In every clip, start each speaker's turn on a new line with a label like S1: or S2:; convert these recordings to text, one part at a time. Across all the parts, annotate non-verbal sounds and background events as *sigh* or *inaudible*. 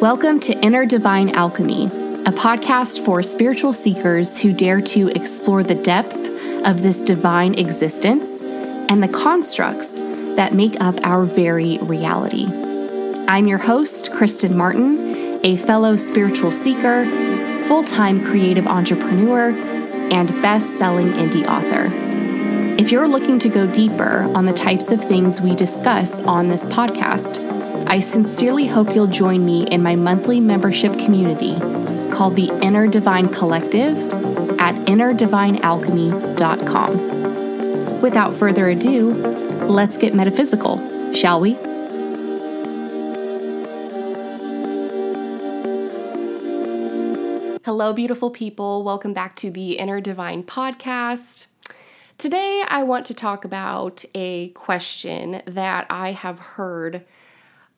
S1: Welcome to Inner Divine Alchemy, a podcast for spiritual seekers who dare to explore the depth of this divine existence and the constructs that make up our very reality. I'm your host, Kristen Martin, a fellow spiritual seeker, full time creative entrepreneur, and best selling indie author. If you're looking to go deeper on the types of things we discuss on this podcast, I sincerely hope you'll join me in my monthly membership community called the Inner Divine Collective at innerdivinealchemy.com. Without further ado, let's get metaphysical, shall we? Hello, beautiful people. Welcome back to the Inner Divine Podcast. Today, I want to talk about a question that I have heard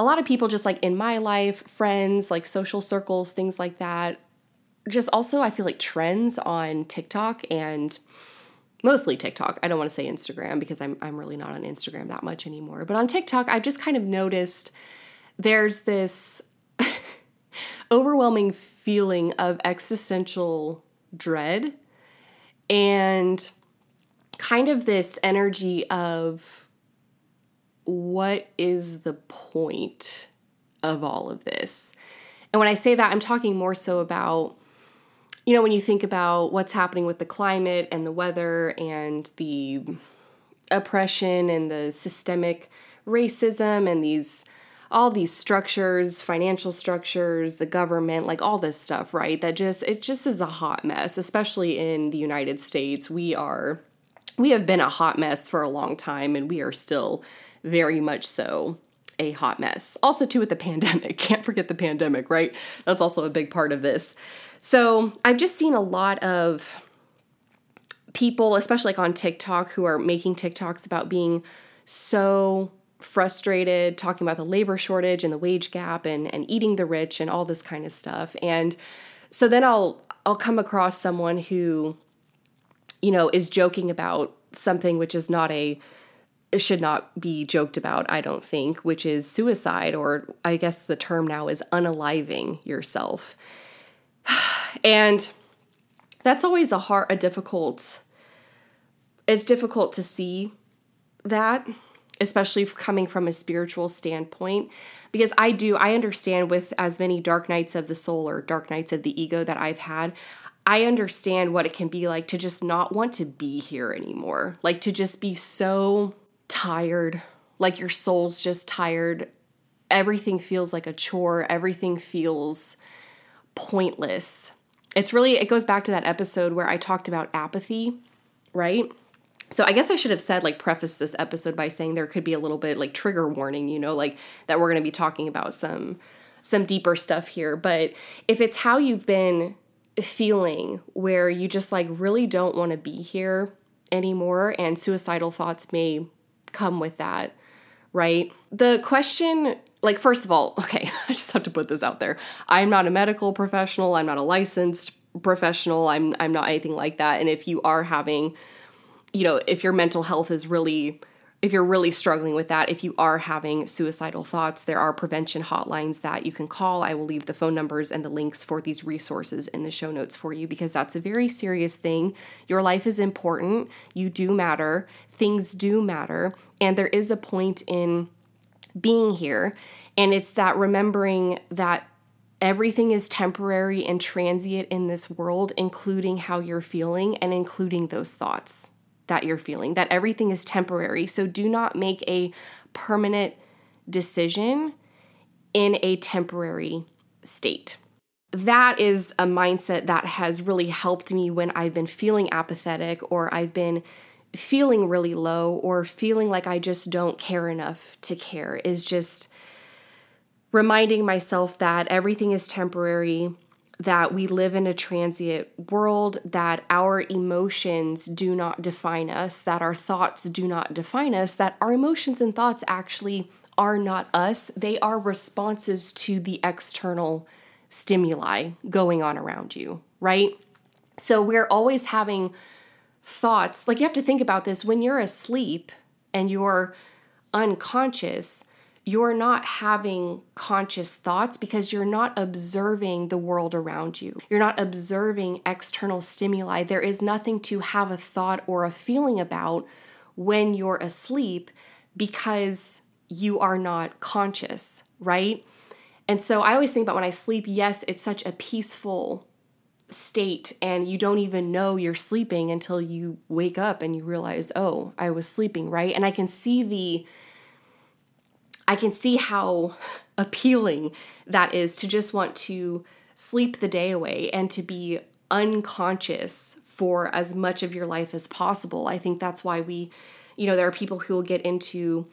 S1: a lot of people just like in my life, friends, like social circles, things like that. Just also, I feel like trends on TikTok and mostly TikTok. I don't want to say Instagram because I'm, I'm really not on Instagram that much anymore. But on TikTok, I've just kind of noticed there's this *laughs* overwhelming feeling of existential dread and kind of this energy of what is the point of all of this? And when I say that, I'm talking more so about, you know, when you think about what's happening with the climate and the weather and the oppression and the systemic racism and these all these structures, financial structures, the government, like all this stuff, right? That just it just is a hot mess, especially in the United States. We are we have been a hot mess for a long time and we are still very much so a hot mess. Also, too, with the pandemic. *laughs* Can't forget the pandemic, right? That's also a big part of this. So, I've just seen a lot of people, especially like on TikTok, who are making TikToks about being so frustrated, talking about the labor shortage and the wage gap and, and eating the rich and all this kind of stuff. And so then I'll I'll come across someone who, you know, is joking about something which is not a should not be joked about, I don't think, which is suicide, or I guess the term now is unaliving yourself. *sighs* and that's always a hard, a difficult, it's difficult to see that, especially coming from a spiritual standpoint. Because I do, I understand with as many dark nights of the soul or dark nights of the ego that I've had, I understand what it can be like to just not want to be here anymore. Like to just be so tired, like your soul's just tired. Everything feels like a chore, everything feels pointless. It's really, it goes back to that episode where I talked about apathy, right? So I guess I should have said, like, preface this episode by saying there could be a little bit like trigger warning, you know, like that we're going to be talking about some some deeper stuff here. But if it's how you've been feeling where you just like really don't want to be here anymore and suicidal thoughts may come with that, right? The question, like, first of all, *laughs* okay, I just have to put this out there. I'm not a medical professional, I'm not a licensed professional, I'm I'm not anything like that. And if you are having, you know, if your mental health is really if you're really struggling with that, if you are having suicidal thoughts, there are prevention hotlines that you can call. I will leave the phone numbers and the links for these resources in the show notes for you because that's a very serious thing. Your life is important. You do matter. Things do matter. And there is a point in being here. And it's that remembering that everything is temporary and transient in this world, including how you're feeling and including those thoughts that you're feeling, that everything is temporary. So do not make a permanent decision in a temporary state. That is a mindset that has really helped me when I've been feeling apathetic or I've been feeling really low or feeling like I just don't care enough to care, is just reminding myself that everything is temporary that we live in a transient world, that our emotions do not define us, that our thoughts do not define us, that our emotions and thoughts actually are not us. They are responses to the external stimuli going on around you, right? So we're always having thoughts. Like you have to think about this when you're asleep and you're unconscious, you're not having conscious thoughts because you're not observing the world around you. You're not observing external stimuli. There is nothing to have a thought or a feeling about when you're asleep because you are not conscious, right? And so I always think about when I sleep, yes, it's such a peaceful state and you don't even know you're sleeping until you wake up and you realize, "Oh, I was sleeping," right? And I can see the I can see how appealing that is to just want to sleep the day away and to be unconscious for as much of your life as possible. I think that's why we, you know, there are people who will get into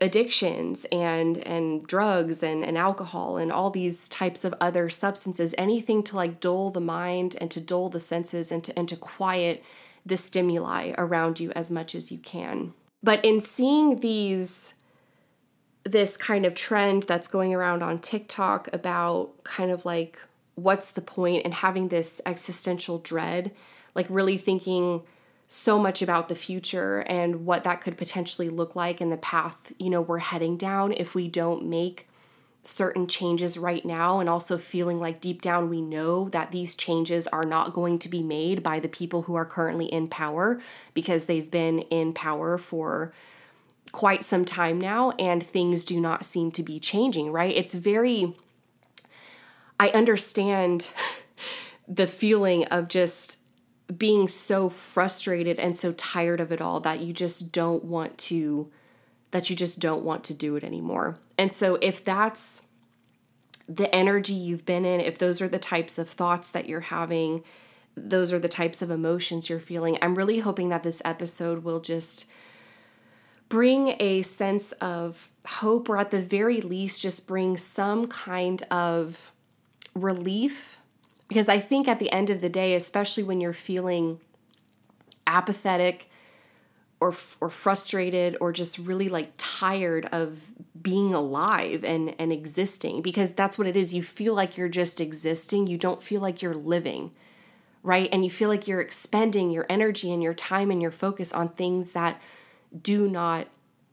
S1: addictions and and drugs and, and alcohol and all these types of other substances anything to like dull the mind and to dull the senses and to and to quiet the stimuli around you as much as you can but in seeing these this kind of trend that's going around on TikTok about kind of like what's the point and having this existential dread, like really thinking so much about the future and what that could potentially look like and the path, you know, we're heading down if we don't make certain changes right now and also feeling like deep down we know that these changes are not going to be made by the people who are currently in power because they've been in power for quite some time now and things do not seem to be changing, right? It's very, I understand *laughs* the feeling of just being so frustrated and so tired of it all that you just don't want to that you just don't want to do it anymore. And so if that's the energy you've been in, if those are the types of thoughts that you're having, those are the types of emotions you're feeling, I'm really hoping that this episode will just bring a sense of hope, or at the very least, just bring some kind of relief. Because I think at the end of the day, especially when you're feeling apathetic or, or frustrated or just really like tired of being alive and, and existing, because that's what it is. You feel like you're just existing, you don't feel like you're living right? And you feel like you're expending your energy and your time and your focus on things that do not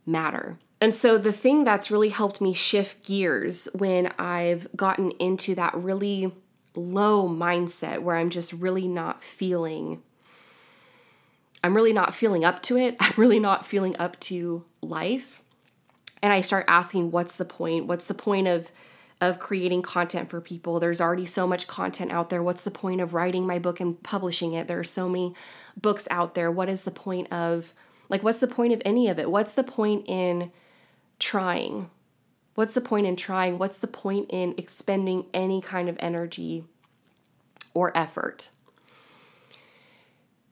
S1: matter. And so, the thing that's really helped me shift gears when I've gotten into that really low mindset where I'm just really not feeling, I'm really not feeling up to it. *laughs* I'm really not feeling up to life. And I start asking, what's the point? What's the point of of creating content for people. There's already so much content out there. What's the point of writing my book and publishing it? There are so many books out there. What is the point of like, what's the point of any of it? What's the point in trying? What's the point in trying? What's the point in expending any kind of energy or effort?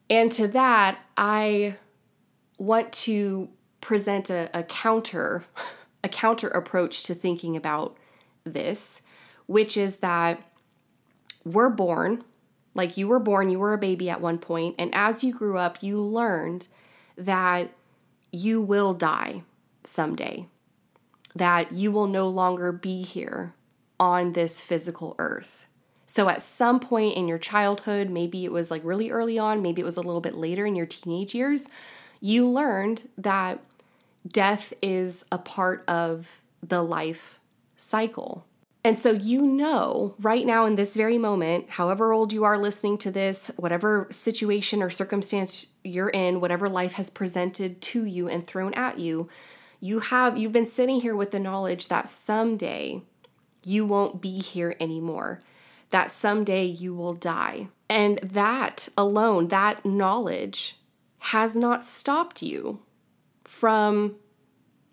S1: And to that, I want to present a, a counter, *laughs* a counter approach to thinking about this, which is that we're born, like you were born, you were a baby at one point, and as you grew up, you learned that you will die someday, that you will no longer be here on this physical earth. So, at some point in your childhood, maybe it was like really early on, maybe it was a little bit later in your teenage years, you learned that death is a part of the life cycle. And so you know right now in this very moment, however old you are listening to this, whatever situation or circumstance you're in, whatever life has presented to you and thrown at you, you have you've been sitting here with the knowledge that someday you won't be here anymore. That someday you will die. And that alone, that knowledge has not stopped you from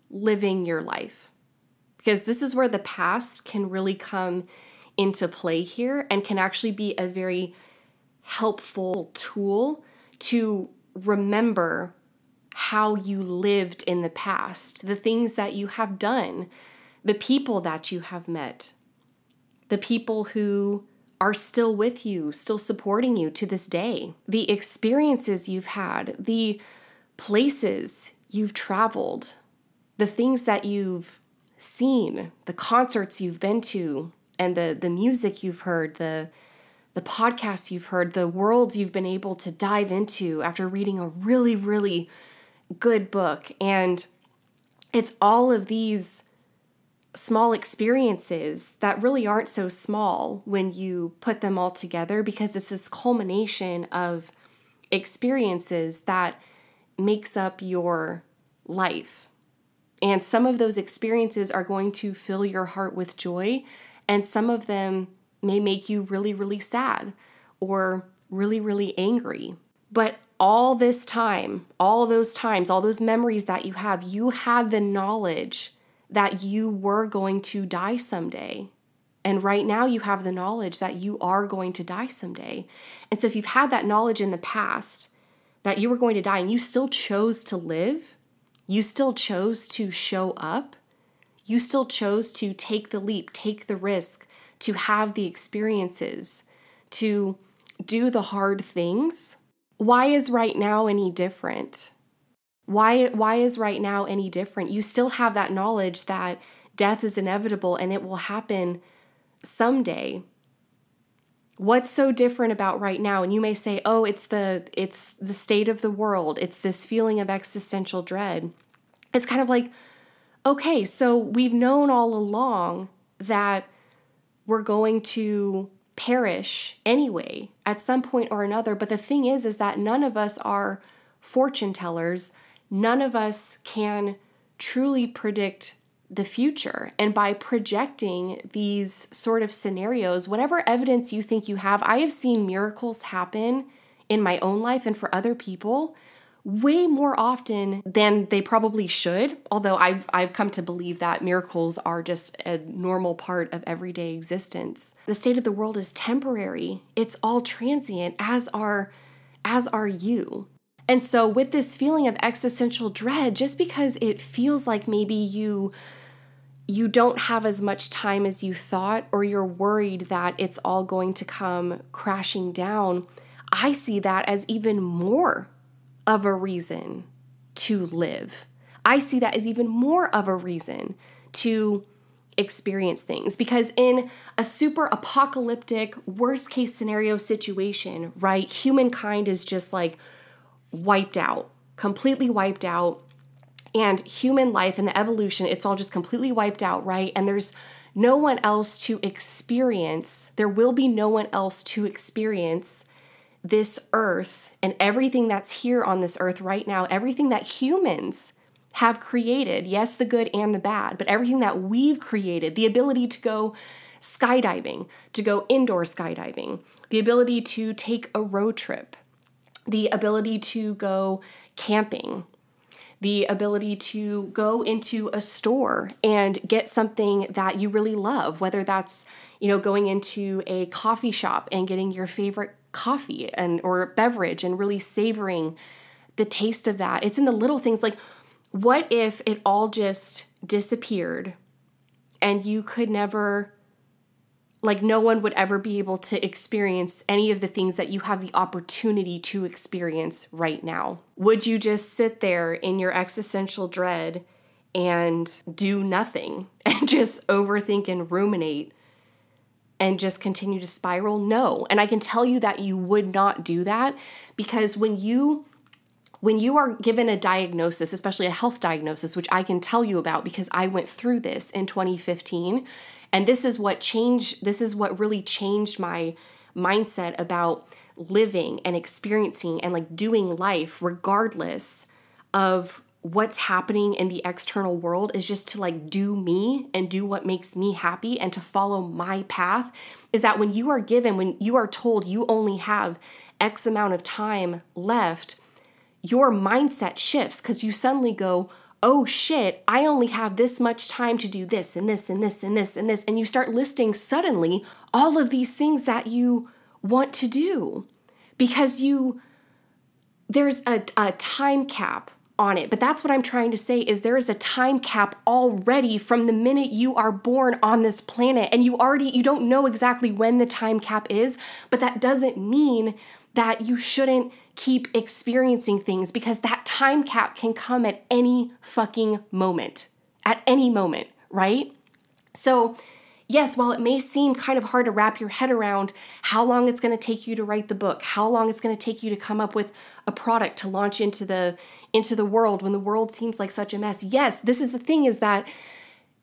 S1: living your life because this is where the past can really come into play here and can actually be a very helpful tool to remember how you lived in the past, the things that you have done, the people that you have met, the people who are still with you, still supporting you to this day, the experiences you've had, the places you've traveled, the things that you've seen, the concerts you've been to, and the the music you've heard, the the podcasts you've heard, the worlds you've been able to dive into after reading a really really good book and it's all of these small experiences that really aren't so small when you put them all together because it's this culmination of experiences that makes up your life. And some of those experiences are going to fill your heart with joy, and some of them may make you really, really sad or really, really angry. But all this time, all those times, all those memories that you have, you had the knowledge that you were going to die someday. And right now, you have the knowledge that you are going to die someday. And so, if you've had that knowledge in the past that you were going to die and you still chose to live, you still chose to show up, you still chose to take the leap, take the risk, to have the experiences, to do the hard things. Why is right now any different? Why why is right now any different? You still have that knowledge that death is inevitable and it will happen someday. What's so different about right now? And you may say, "Oh, it's the it's the state of the world. It's this feeling of existential dread." It's kind of like, "Okay, so we've known all along that we're going to perish anyway at some point or another, but the thing is is that none of us are fortune tellers none of us can truly predict the future. And by projecting these sort of scenarios, whatever evidence you think you have, I have seen miracles happen in my own life and for other people way more often than they probably should. Although I've, I've come to believe that miracles are just a normal part of everyday existence. The state of the world is temporary, it's all transient, as are, as are you. And so, with this feeling of existential dread, just because it feels like maybe you you don't have as much time as you thought or you're worried that it's all going to come crashing down, I see that as even more of a reason to live. I see that as even more of a reason to experience things because in a super apocalyptic worst case scenario situation, right? Humankind is just like wiped out, completely wiped out. And human life and the evolution, it's all just completely wiped out, right? And there's no one else to experience, there will be no one else to experience this earth and everything that's here on this earth right now, everything that humans have created, yes, the good and the bad, but everything that we've created, the ability to go skydiving, to go indoor skydiving, the ability to take a road trip, the ability to go camping, the ability to go into a store and get something that you really love, whether that's, you know, going into a coffee shop and getting your favorite coffee and or beverage and really savoring the taste of that. It's in the little things like what if it all just disappeared and you could never like no one would ever be able to experience any of the things that you have the opportunity to experience right now. Would you just sit there in your existential dread and do nothing *laughs* and just overthink and ruminate and just continue to spiral? No. And I can tell you that you would not do that because when you when you are given a diagnosis, especially a health diagnosis, which I can tell you about because I went through this in 2015, and this is what changed, this is what really changed my mindset about living and experiencing and like doing life regardless of what's happening in the external world is just to like do me and do what makes me happy and to follow my path is that when you are given when you are told you only have x amount of time left your mindset shifts cuz you suddenly go oh shit, I only have this much time to do this and this and this and this and this. And you start listing suddenly all of these things that you want to do because you, there's a, a time cap on it. But that's what I'm trying to say is there is a time cap already from the minute you are born on this planet and you already you don't know exactly when the time cap is, but that doesn't mean that you shouldn't keep experiencing things because that time cap can come at any fucking moment. At any moment, right? So, yes, while it may seem kind of hard to wrap your head around how long it's going to take you to write the book, how long it's going to take you to come up with a product to launch into the into the world when the world seems like such a mess. Yes, this is the thing is that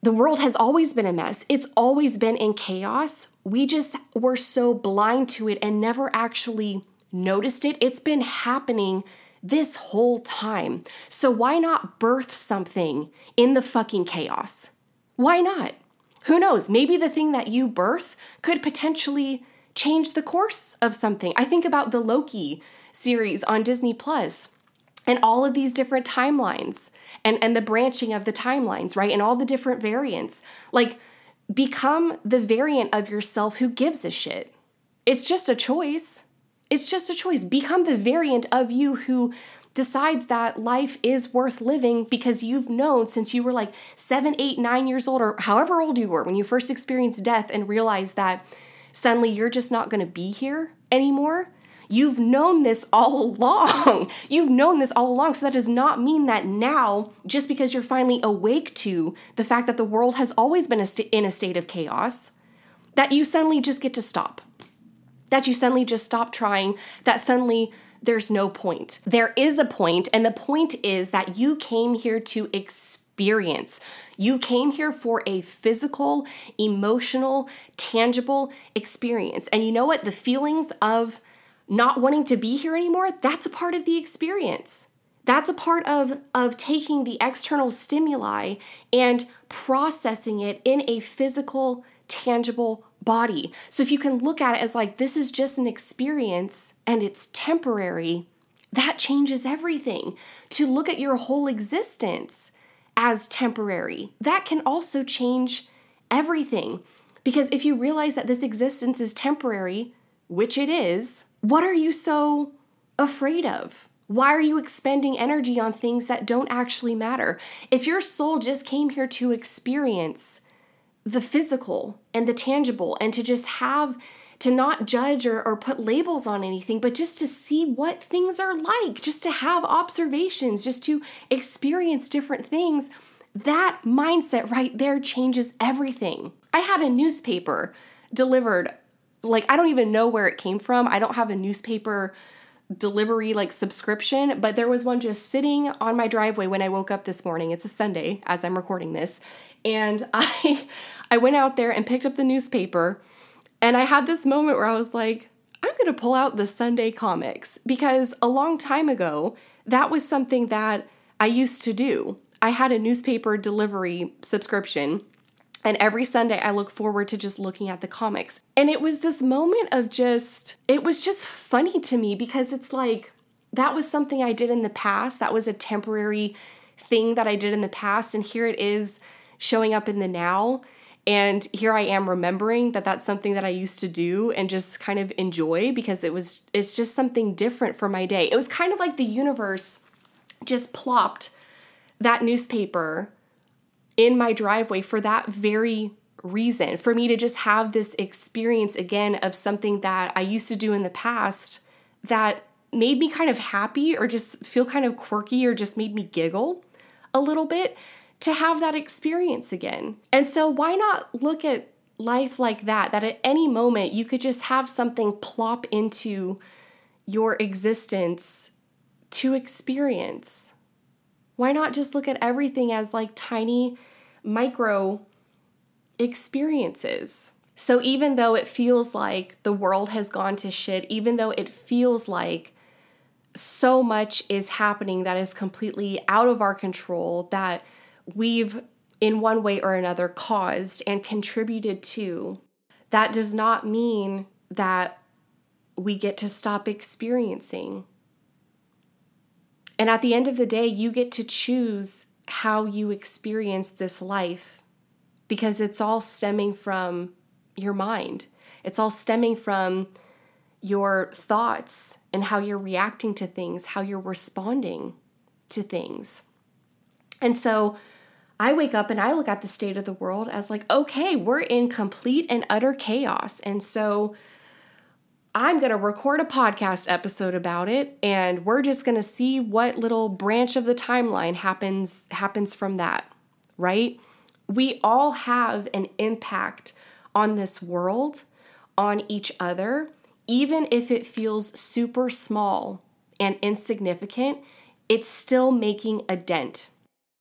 S1: The world has always been a mess. It's always been in chaos. We just were so blind to it and never actually noticed it. It's been happening this whole time. So why not birth something in the fucking chaos? Why not? Who knows? Maybe the thing that you birth could potentially change the course of something. I think about the Loki series on Disney Plus and all of these different timelines and, and the branching of the timelines, right? And all the different variants. Like, become the variant of yourself who gives a shit. It's just a choice. It's just a choice. Become the variant of you who decides that life is worth living because you've known since you were like seven, eight, nine years old, or however old you were when you first experienced death and realized that suddenly you're just not going to be here anymore. You've known this all *laughs* along. You've known this all along. So that does not mean that now, just because you're finally awake to the fact that the world has always been a st- in a state of chaos, that you suddenly just get to stop. That you suddenly just stop trying, that suddenly there's no point. There is a point, and the point is that you came here to experience. You came here for a physical, emotional, tangible experience. And you know what? The feelings of not wanting to be here anymore, that's a part of the experience. That's a part of, of taking the external stimuli and processing it in a physical, tangible body. So if you can look at it as like this is just an experience and it's temporary, that changes everything. To look at your whole existence as temporary, that can also change everything. Because if you realize that this existence is temporary, which it is, what are you so afraid of? Why are you expending energy on things that don't actually matter? If your soul just came here to experience the physical and the tangible and to just have to not judge or, or put labels on anything, but just to see what things are like, just to have observations, just to experience different things, that mindset right there changes everything. I had a newspaper delivered, like, I don't even know where it came from. I don't have a newspaper delivery like subscription, but there was one just sitting on my driveway when I woke up this morning. It's a Sunday as I'm recording this. And *laughs* I I went out there and picked up the newspaper and I had this moment where I was like, I'm going to pull out the Sunday comics because a long time ago, that was something that I used to do. I had a newspaper delivery subscription and every Sunday, I look forward to just looking at the comics. And it was this moment of just, it was just funny to me because it's like, that was something I did in the past. That was a temporary thing that I did in the past. And here it is showing up in the now. And here I am remembering that that's something that I used to do and just kind of enjoy because it was, it's just something different for my day. It was kind of like the universe just plopped that newspaper in my driveway for that very reason for me to just have this experience again of something that I used to do in the past that made me kind of happy or just feel kind of quirky or just made me giggle a little bit to have that experience again. And so, why not look at life like that? That at any moment you could just have something plop into your existence to experience. Why not just look at everything as like tiny micro experiences? So, even though it feels like the world has gone to shit, even though it feels like so much is happening that is completely out of our control, that we've in one way or another caused and contributed to, that does not mean that we get to stop experiencing. And at the end of the day, you get to choose how you experience this life because it's all stemming from your mind. It's all stemming from your thoughts and how you're reacting to things, how you're responding to things. And so, I wake up and I look at the state of the world as like, okay, we're in complete and utter chaos. And so I'm going to record a podcast episode about it and we're just going to see what little branch of the timeline happens happens from that, right? We all have an impact on this world, on each other, even if it feels super small and insignificant, it's still making a dent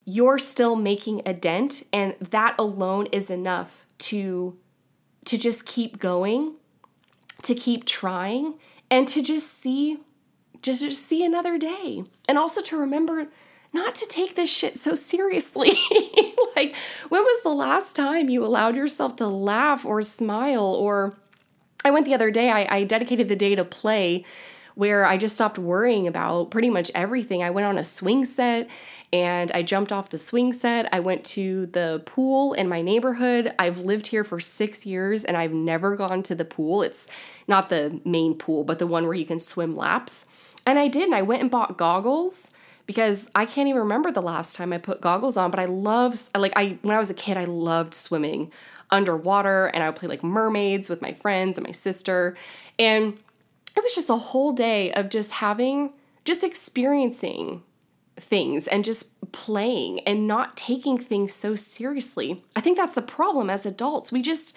S1: you're still making a dent and that alone is enough to to just keep going, to keep trying and to just see just, just see another day. And also to remember not to take this shit so seriously. *laughs* like, when was the last time you allowed yourself to laugh or smile? Or I went the other day, I, I dedicated the day to play where I just stopped worrying about pretty much everything. I went on a swing set and I jumped off the swing set. I went to the pool in my neighborhood. I've lived here for six years and I've never gone to the pool. It's not the main pool, but the one where you can swim laps. And I did, and I went and bought goggles because I can't even remember the last time I put goggles on, but I love like I when I was a kid I loved swimming underwater and I would play like mermaids with my friends and my sister and it was just a whole day of just having just experiencing things and just playing and not taking things so seriously. I think that's the problem as adults. We just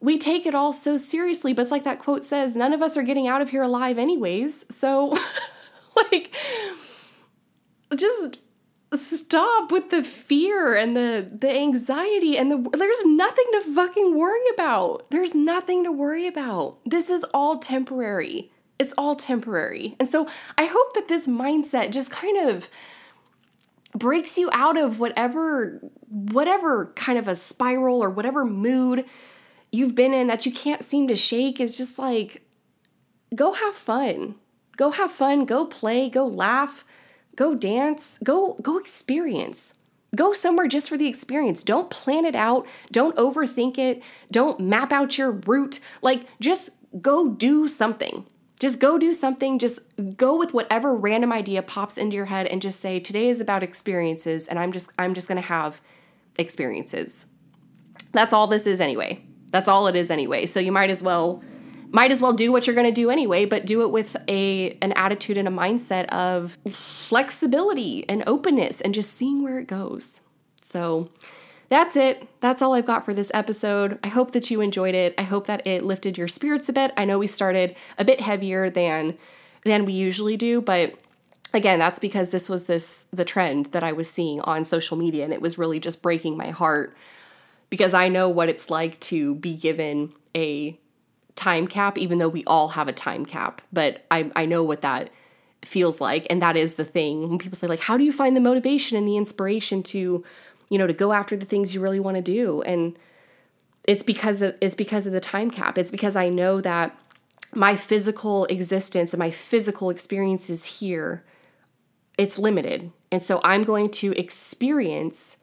S1: we take it all so seriously, but it's like that quote says, none of us are getting out of here alive anyways. So *laughs* like just stop with the fear and the the anxiety and the there's nothing to fucking worry about. There's nothing to worry about. This is all temporary. It's all temporary. And so I hope that this mindset just kind of breaks you out of whatever whatever kind of a spiral or whatever mood you've been in that you can't seem to shake is just like go have fun. Go have fun, go play, go laugh go dance, go go experience. Go somewhere just for the experience. Don't plan it out. Don't overthink it. Don't map out your route. Like just go do something. Just go do something. Just go with whatever random idea pops into your head and just say today is about experiences and I'm just I'm just going to have experiences. That's all this is anyway. That's all it is anyway. So you might as well might as well do what you're going to do anyway, but do it with a an attitude and a mindset of flexibility and openness and just seeing where it goes. So that's it. That's all I've got for this episode. I hope that you enjoyed it. I hope that it lifted your spirits a bit. I know we started a bit heavier than than we usually do, but again, that's because this was this the trend that I was seeing on social media and it was really just breaking my heart because I know what it's like to be given a time cap, even though we all have a time cap. But I, I know what that feels like. And that is the thing. When people say, like, how do you find the motivation and the inspiration to, you know, to go after the things you really want to do? And it's because of it's because of the time cap. It's because I know that my physical existence and my physical experiences here, it's limited. And so I'm going to experience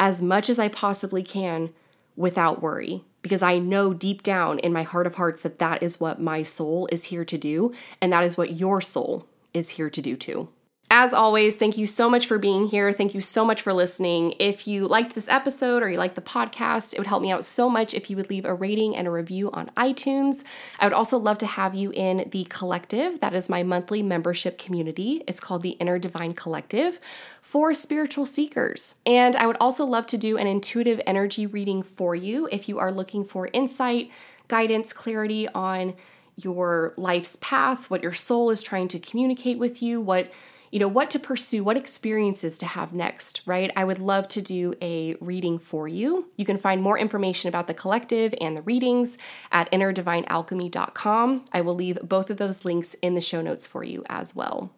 S1: as much as I possibly can without worry because I know deep down in my heart of hearts that that is what my soul is here to do, and that is what your soul is here to do too. As always, thank you so much for being here. Thank you so much for listening. If you liked this episode or you liked the podcast, it would help me out so much if you would leave a rating and a review on iTunes. I would also love to have you in the collective. That is my monthly membership community. It's called the Inner Divine Collective for spiritual seekers. And I would also love to do an intuitive energy reading for you if you are looking for insight, guidance, clarity on your life's path, what your soul is trying to communicate with you, what you know, what to pursue, what experiences to have next, right? I would love to do a reading for you. You can find more information about the collective and the readings at innerdivinealchemy.com. I will leave both of those links in the show notes for you as well.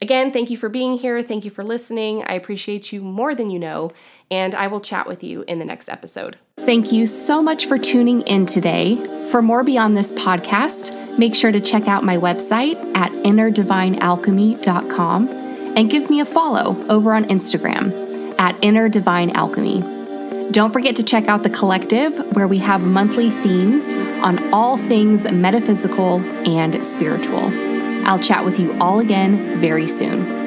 S1: Again, thank you for being here. Thank you for listening. I appreciate you more than you know, and I will chat with you in the next episode. Thank you so much for tuning in today. For more beyond this podcast, make sure to check out my website at innerdivinealchemy.com and give me a follow over on Instagram at Inner Divine Alchemy. Don't forget to check out the collective where we have monthly themes on all things metaphysical and spiritual. I'll chat with you all again very soon.